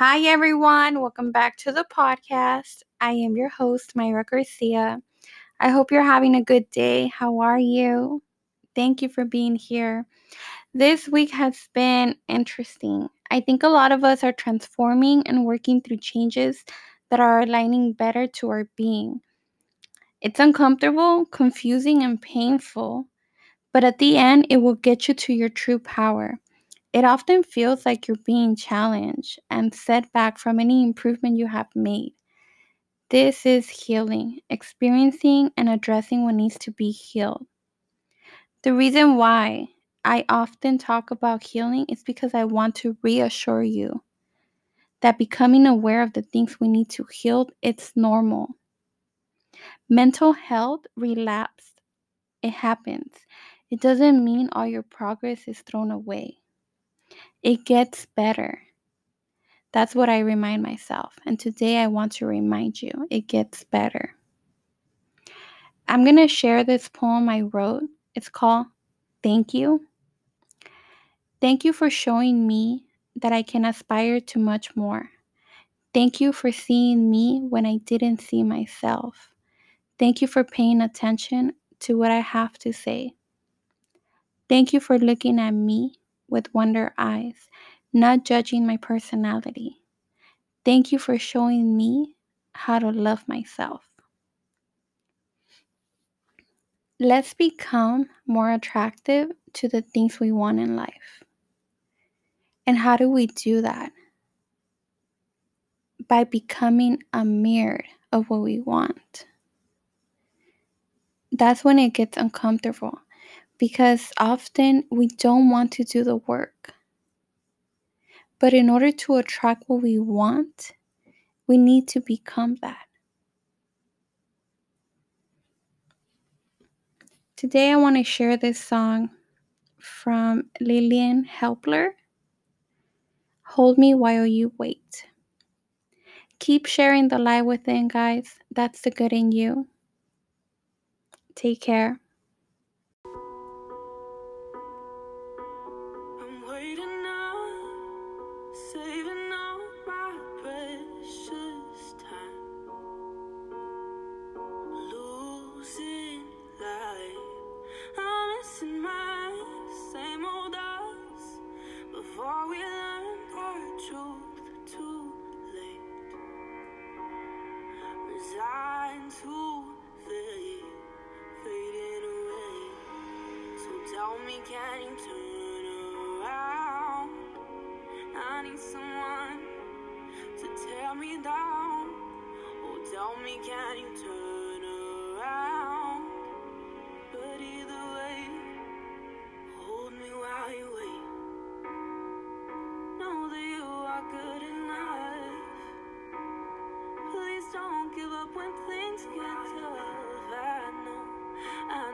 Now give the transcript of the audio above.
Hi, everyone. Welcome back to the podcast. I am your host, Mayra Garcia. I hope you're having a good day. How are you? Thank you for being here. This week has been interesting. I think a lot of us are transforming and working through changes that are aligning better to our being. It's uncomfortable, confusing, and painful, but at the end, it will get you to your true power. It often feels like you're being challenged and set back from any improvement you have made. This is healing, experiencing and addressing what needs to be healed. The reason why I often talk about healing is because I want to reassure you that becoming aware of the things we need to heal, it's normal. Mental health relapse, it happens. It doesn't mean all your progress is thrown away. It gets better. That's what I remind myself. And today I want to remind you it gets better. I'm going to share this poem I wrote. It's called Thank You. Thank you for showing me that I can aspire to much more. Thank you for seeing me when I didn't see myself. Thank you for paying attention to what I have to say. Thank you for looking at me with wonder eyes, not judging my personality. Thank you for showing me how to love myself. Let's become more attractive to the things we want in life. And how do we do that? By becoming a mirror of what we want. That's when it gets uncomfortable because often we don't want to do the work. But in order to attract what we want, we need to become that. Today, I want to share this song from Lilian Hepler Hold Me While You Wait. Keep sharing the light within, guys. That's the good in you. Take care. Hold me, can you turn around? I need someone to tear me down. Oh, tell me, can you turn around? But either way, hold me while you wait. Know that you are good enough. Please don't give up when things get tough. I know. I